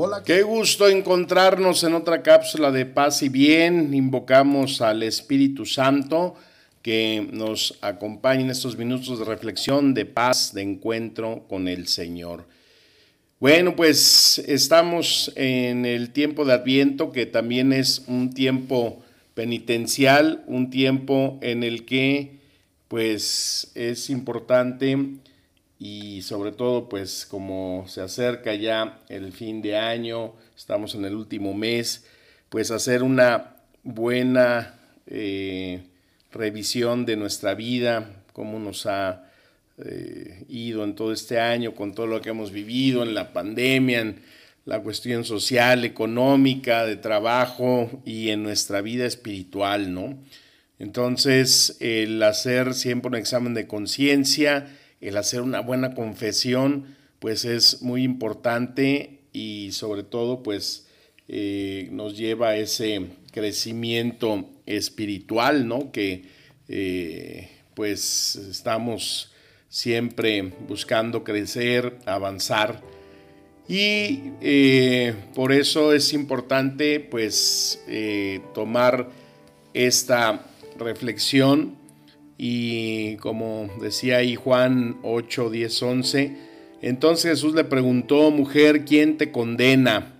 Hola, qué gusto encontrarnos en otra cápsula de paz y bien. Invocamos al Espíritu Santo que nos acompañe en estos minutos de reflexión, de paz, de encuentro con el Señor. Bueno, pues estamos en el tiempo de Adviento, que también es un tiempo penitencial, un tiempo en el que pues es importante y sobre todo pues como se acerca ya el fin de año, estamos en el último mes, pues hacer una buena eh, revisión de nuestra vida, cómo nos ha eh, ido en todo este año, con todo lo que hemos vivido, en la pandemia, en la cuestión social, económica, de trabajo y en nuestra vida espiritual, ¿no? Entonces, el hacer siempre un examen de conciencia, el hacer una buena confesión, pues es muy importante y sobre todo, pues eh, nos lleva a ese crecimiento espiritual, ¿no? Que eh, pues estamos siempre buscando crecer, avanzar. Y eh, por eso es importante pues tomar esta reflexión y como decía ahí Juan 8, 10, 11, entonces Jesús le preguntó, mujer, ¿quién te condena?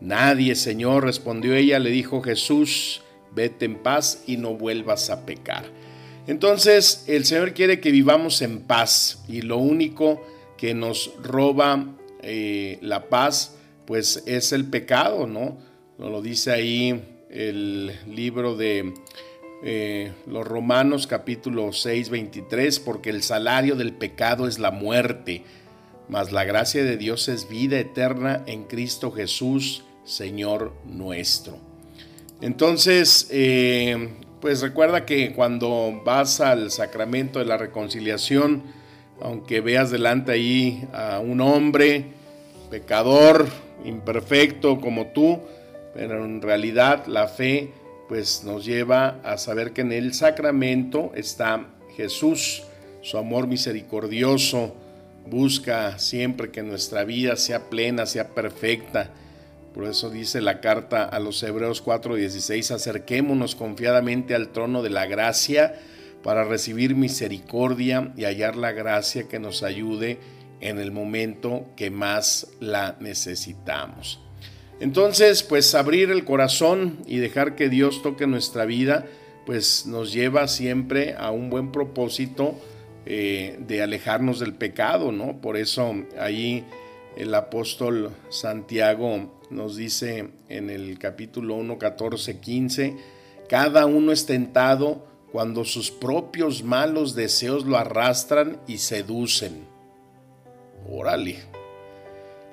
Nadie, Señor, respondió ella, le dijo Jesús, vete en paz y no vuelvas a pecar. Entonces el Señor quiere que vivamos en paz y lo único que nos roba eh, la paz, pues es el pecado, ¿no? Lo dice ahí el libro de eh, los Romanos capítulo 6, 23, porque el salario del pecado es la muerte, mas la gracia de Dios es vida eterna en Cristo Jesús, Señor nuestro. Entonces, eh, pues recuerda que cuando vas al sacramento de la reconciliación, aunque veas delante ahí a un hombre pecador, imperfecto como tú, pero en realidad la fe pues nos lleva a saber que en el sacramento está Jesús, su amor misericordioso, busca siempre que nuestra vida sea plena, sea perfecta. Por eso dice la carta a los Hebreos 4:16, acerquémonos confiadamente al trono de la gracia para recibir misericordia y hallar la gracia que nos ayude en el momento que más la necesitamos. Entonces, pues abrir el corazón y dejar que Dios toque nuestra vida, pues nos lleva siempre a un buen propósito eh, de alejarnos del pecado, ¿no? Por eso ahí el apóstol Santiago nos dice en el capítulo 1, 14, 15, cada uno es tentado cuando sus propios malos deseos lo arrastran y seducen. Órale.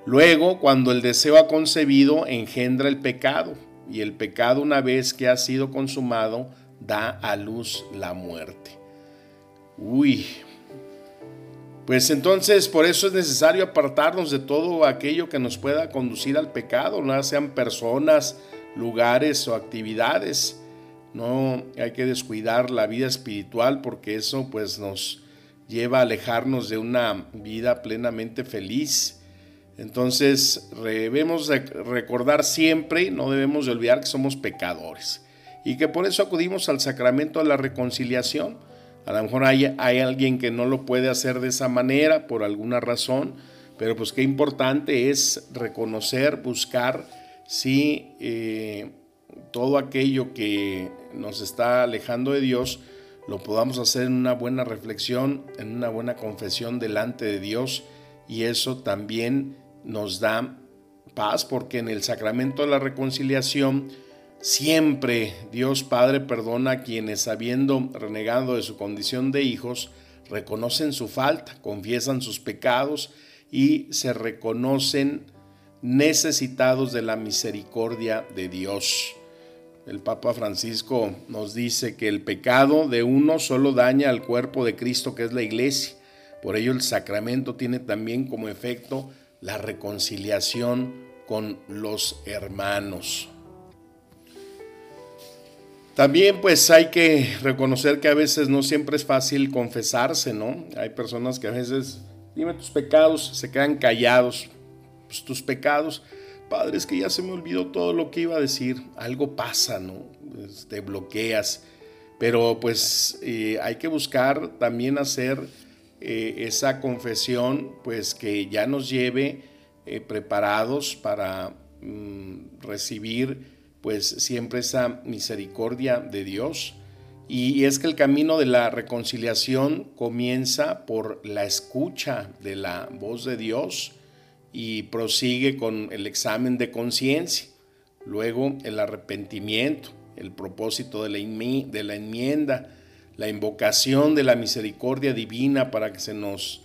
Luego, cuando el deseo ha concebido, engendra el pecado, y el pecado una vez que ha sido consumado, da a luz la muerte. Uy, pues entonces por eso es necesario apartarnos de todo aquello que nos pueda conducir al pecado, no sean personas, lugares o actividades. No hay que descuidar la vida espiritual porque eso pues nos lleva a alejarnos de una vida plenamente feliz entonces debemos recordar siempre, no debemos de olvidar que somos pecadores y que por eso acudimos al sacramento de la reconciliación. A lo mejor hay, alguien que no lo puede hacer de esa manera por alguna razón, pero pues qué importante es reconocer, buscar si eh, todo aquello que nos está alejando de Dios lo podamos hacer en una buena reflexión, en una buena confesión delante de Dios y eso también nos da paz porque en el sacramento de la reconciliación siempre Dios Padre perdona a quienes habiendo renegado de su condición de hijos, reconocen su falta, confiesan sus pecados y se reconocen necesitados de la misericordia de Dios. El Papa Francisco nos dice que el pecado de uno solo daña al cuerpo de Cristo que es la iglesia. Por ello el sacramento tiene también como efecto la reconciliación con los hermanos. También pues hay que reconocer que a veces no siempre es fácil confesarse, ¿no? Hay personas que a veces, dime tus pecados, se quedan callados. Pues, tus pecados, Padre, es que ya se me olvidó todo lo que iba a decir. Algo pasa, ¿no? Te bloqueas. Pero pues eh, hay que buscar también hacer eh, esa confesión, pues que ya nos lleve eh, preparados para mm, recibir pues siempre esa misericordia de Dios. Y es que el camino de la reconciliación comienza por la escucha de la voz de Dios y prosigue con el examen de conciencia, luego el arrepentimiento, el propósito de la, de la enmienda, la invocación de la misericordia divina para que se nos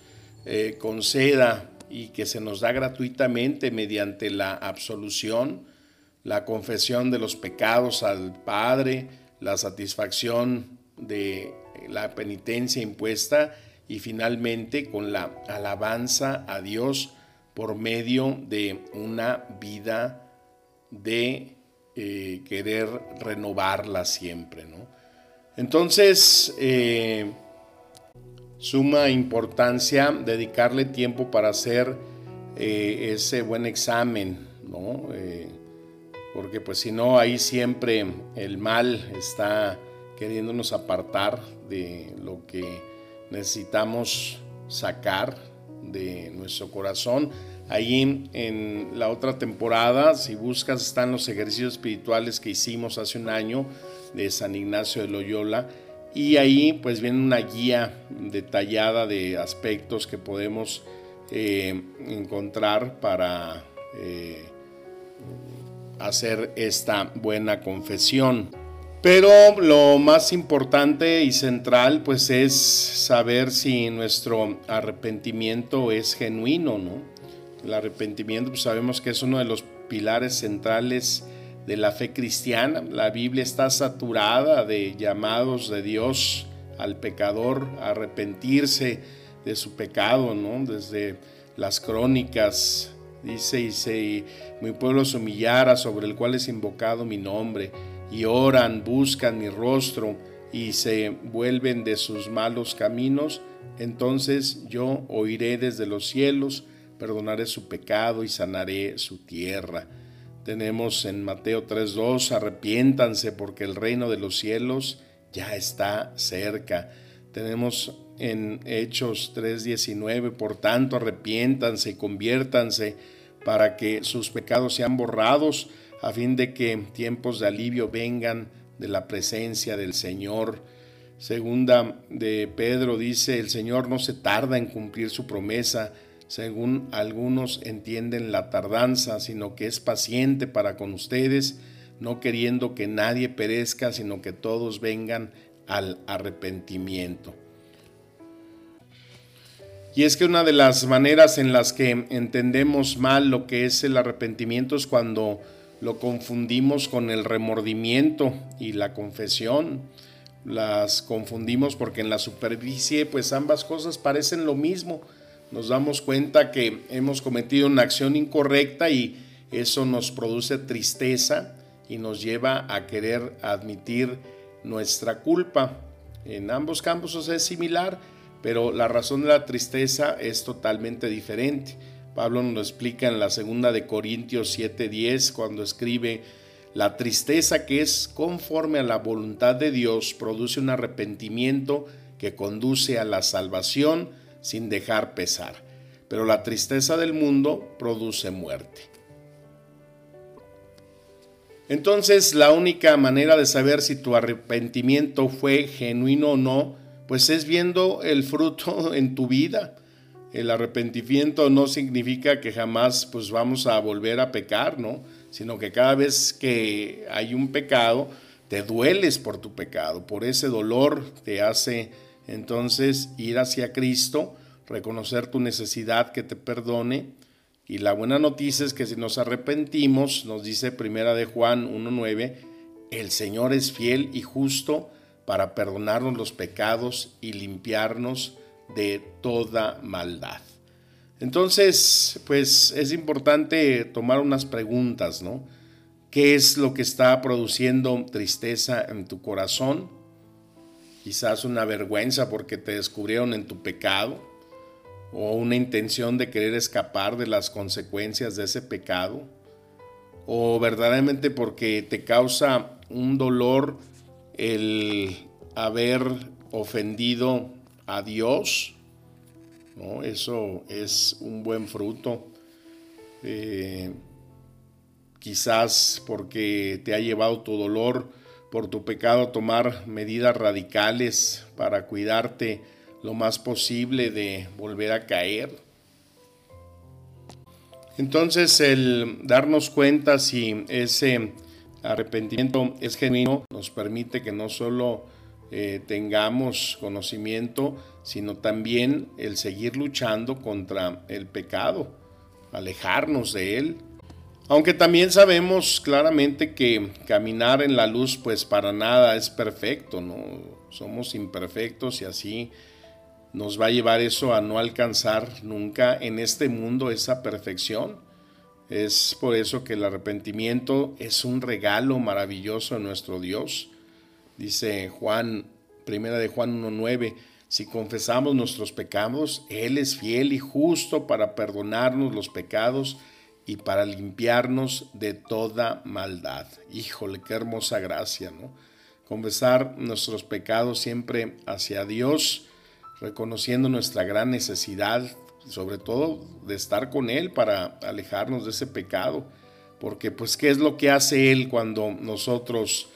eh, conceda y que se nos da gratuitamente mediante la absolución, la confesión de los pecados al Padre, la satisfacción de la penitencia impuesta y finalmente con la alabanza a Dios por medio de una vida de eh, querer renovarla siempre. ¿no? Entonces, eh, suma importancia dedicarle tiempo para hacer eh, ese buen examen, ¿no? porque pues si no, ahí siempre el mal está queriéndonos apartar de lo que necesitamos sacar de nuestro corazón. Ahí en la otra temporada, si buscas, están los ejercicios espirituales que hicimos hace un año de San Ignacio de Loyola. Y ahí pues viene una guía detallada de aspectos que podemos eh, encontrar para eh, hacer esta buena confesión. Pero lo más importante y central pues es saber si nuestro arrepentimiento es genuino, ¿no? El arrepentimiento pues sabemos que es uno de los pilares centrales de la fe cristiana. La Biblia está saturada de llamados de Dios al pecador a arrepentirse de su pecado, ¿no? Desde las crónicas dice, y si mi pueblo se humillara sobre el cual es invocado mi nombre y oran, buscan mi rostro y se vuelven de sus malos caminos, entonces yo oiré desde los cielos, perdonaré su pecado y sanaré su tierra. Tenemos en Mateo 3.2, arrepiéntanse porque el reino de los cielos ya está cerca. Tenemos en Hechos 3.19, por tanto arrepiéntanse y conviértanse para que sus pecados sean borrados a fin de que tiempos de alivio vengan de la presencia del Señor. Segunda de Pedro dice, el Señor no se tarda en cumplir su promesa, según algunos entienden la tardanza, sino que es paciente para con ustedes, no queriendo que nadie perezca, sino que todos vengan al arrepentimiento. Y es que una de las maneras en las que entendemos mal lo que es el arrepentimiento es cuando lo confundimos con el remordimiento y la confesión. Las confundimos porque en la superficie pues ambas cosas parecen lo mismo. Nos damos cuenta que hemos cometido una acción incorrecta y eso nos produce tristeza y nos lleva a querer admitir nuestra culpa. En ambos campos es similar, pero la razón de la tristeza es totalmente diferente. Pablo nos lo explica en la segunda de Corintios 7:10 cuando escribe, la tristeza que es conforme a la voluntad de Dios produce un arrepentimiento que conduce a la salvación sin dejar pesar, pero la tristeza del mundo produce muerte. Entonces la única manera de saber si tu arrepentimiento fue genuino o no, pues es viendo el fruto en tu vida. El arrepentimiento no significa que jamás pues vamos a volver a pecar, ¿no? Sino que cada vez que hay un pecado, te dueles por tu pecado, por ese dolor te hace entonces ir hacia Cristo, reconocer tu necesidad que te perdone. Y la buena noticia es que si nos arrepentimos, nos dice Primera de Juan 1.9, el Señor es fiel y justo para perdonarnos los pecados y limpiarnos de toda maldad. Entonces, pues es importante tomar unas preguntas, ¿no? ¿Qué es lo que está produciendo tristeza en tu corazón? Quizás una vergüenza porque te descubrieron en tu pecado o una intención de querer escapar de las consecuencias de ese pecado o verdaderamente porque te causa un dolor el haber ofendido a Dios eso es un buen fruto. Eh, quizás porque te ha llevado tu dolor por tu pecado tomar medidas radicales para cuidarte lo más posible de volver a caer. Entonces el darnos cuenta si ese arrepentimiento es genuino nos permite que no solo eh, tengamos conocimiento, sino también el seguir luchando contra el pecado, alejarnos de él. Aunque también sabemos claramente que caminar en la luz pues para nada es perfecto, ¿no? Somos imperfectos y así nos va a llevar eso a no alcanzar nunca en este mundo esa perfección. Es por eso que el arrepentimiento es un regalo maravilloso de nuestro Dios. Dice Juan, primera de Juan 1.9, si confesamos nuestros pecados, Él es fiel y justo para perdonarnos los pecados y para limpiarnos de toda maldad. Híjole, qué hermosa gracia, ¿no? Confesar nuestros pecados siempre hacia Dios, reconociendo nuestra gran necesidad, sobre todo de estar con Él para alejarnos de ese pecado. Porque pues, ¿qué es lo que hace Él cuando nosotros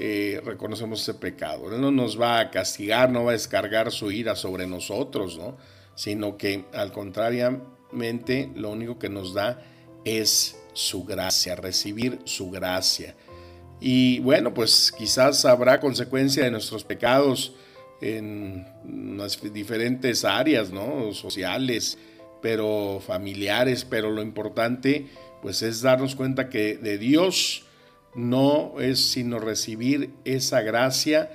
eh, reconocemos ese pecado. Él no nos va a castigar, no va a descargar su ira sobre nosotros, ¿no? sino que al contrariamente lo único que nos da es su gracia, recibir su gracia. Y bueno, pues quizás habrá consecuencia de nuestros pecados en las diferentes áreas, ¿no? Sociales, pero familiares, pero lo importante pues es darnos cuenta que de Dios no es sino recibir esa gracia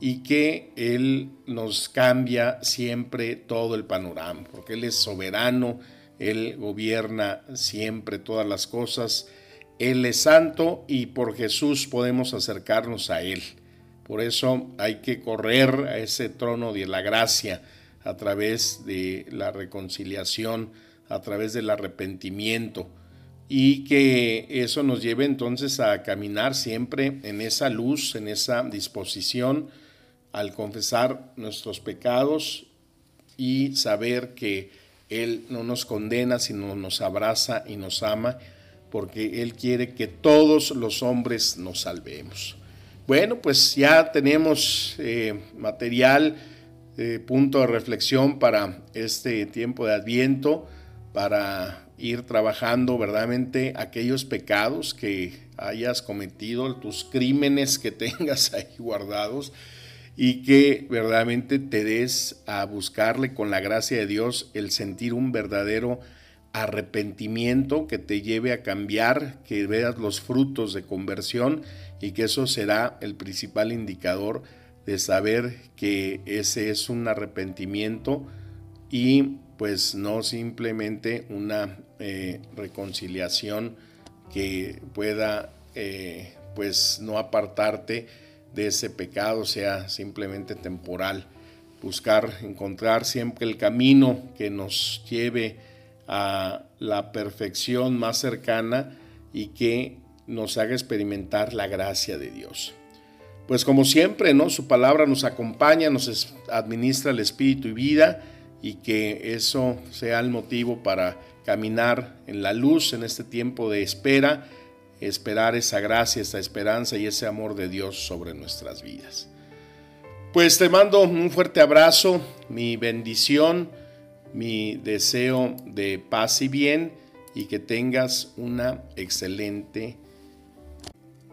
y que Él nos cambia siempre todo el panorama, porque Él es soberano, Él gobierna siempre todas las cosas, Él es santo y por Jesús podemos acercarnos a Él. Por eso hay que correr a ese trono de la gracia a través de la reconciliación, a través del arrepentimiento y que eso nos lleve entonces a caminar siempre en esa luz, en esa disposición al confesar nuestros pecados y saber que Él no nos condena, sino nos abraza y nos ama, porque Él quiere que todos los hombres nos salvemos. Bueno, pues ya tenemos eh, material, eh, punto de reflexión para este tiempo de adviento, para ir trabajando verdaderamente aquellos pecados que hayas cometido, tus crímenes que tengas ahí guardados y que verdaderamente te des a buscarle con la gracia de Dios el sentir un verdadero arrepentimiento que te lleve a cambiar, que veas los frutos de conversión y que eso será el principal indicador de saber que ese es un arrepentimiento y pues no simplemente una eh, reconciliación que pueda eh, pues no apartarte de ese pecado, sea simplemente temporal. Buscar, encontrar siempre el camino que nos lleve a la perfección más cercana y que nos haga experimentar la gracia de Dios. Pues como siempre, ¿no? Su palabra nos acompaña, nos administra el espíritu y vida y que eso sea el motivo para caminar en la luz en este tiempo de espera, esperar esa gracia, esa esperanza y ese amor de Dios sobre nuestras vidas. Pues te mando un fuerte abrazo, mi bendición, mi deseo de paz y bien y que tengas una excelente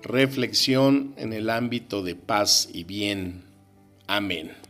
reflexión en el ámbito de paz y bien. Amén.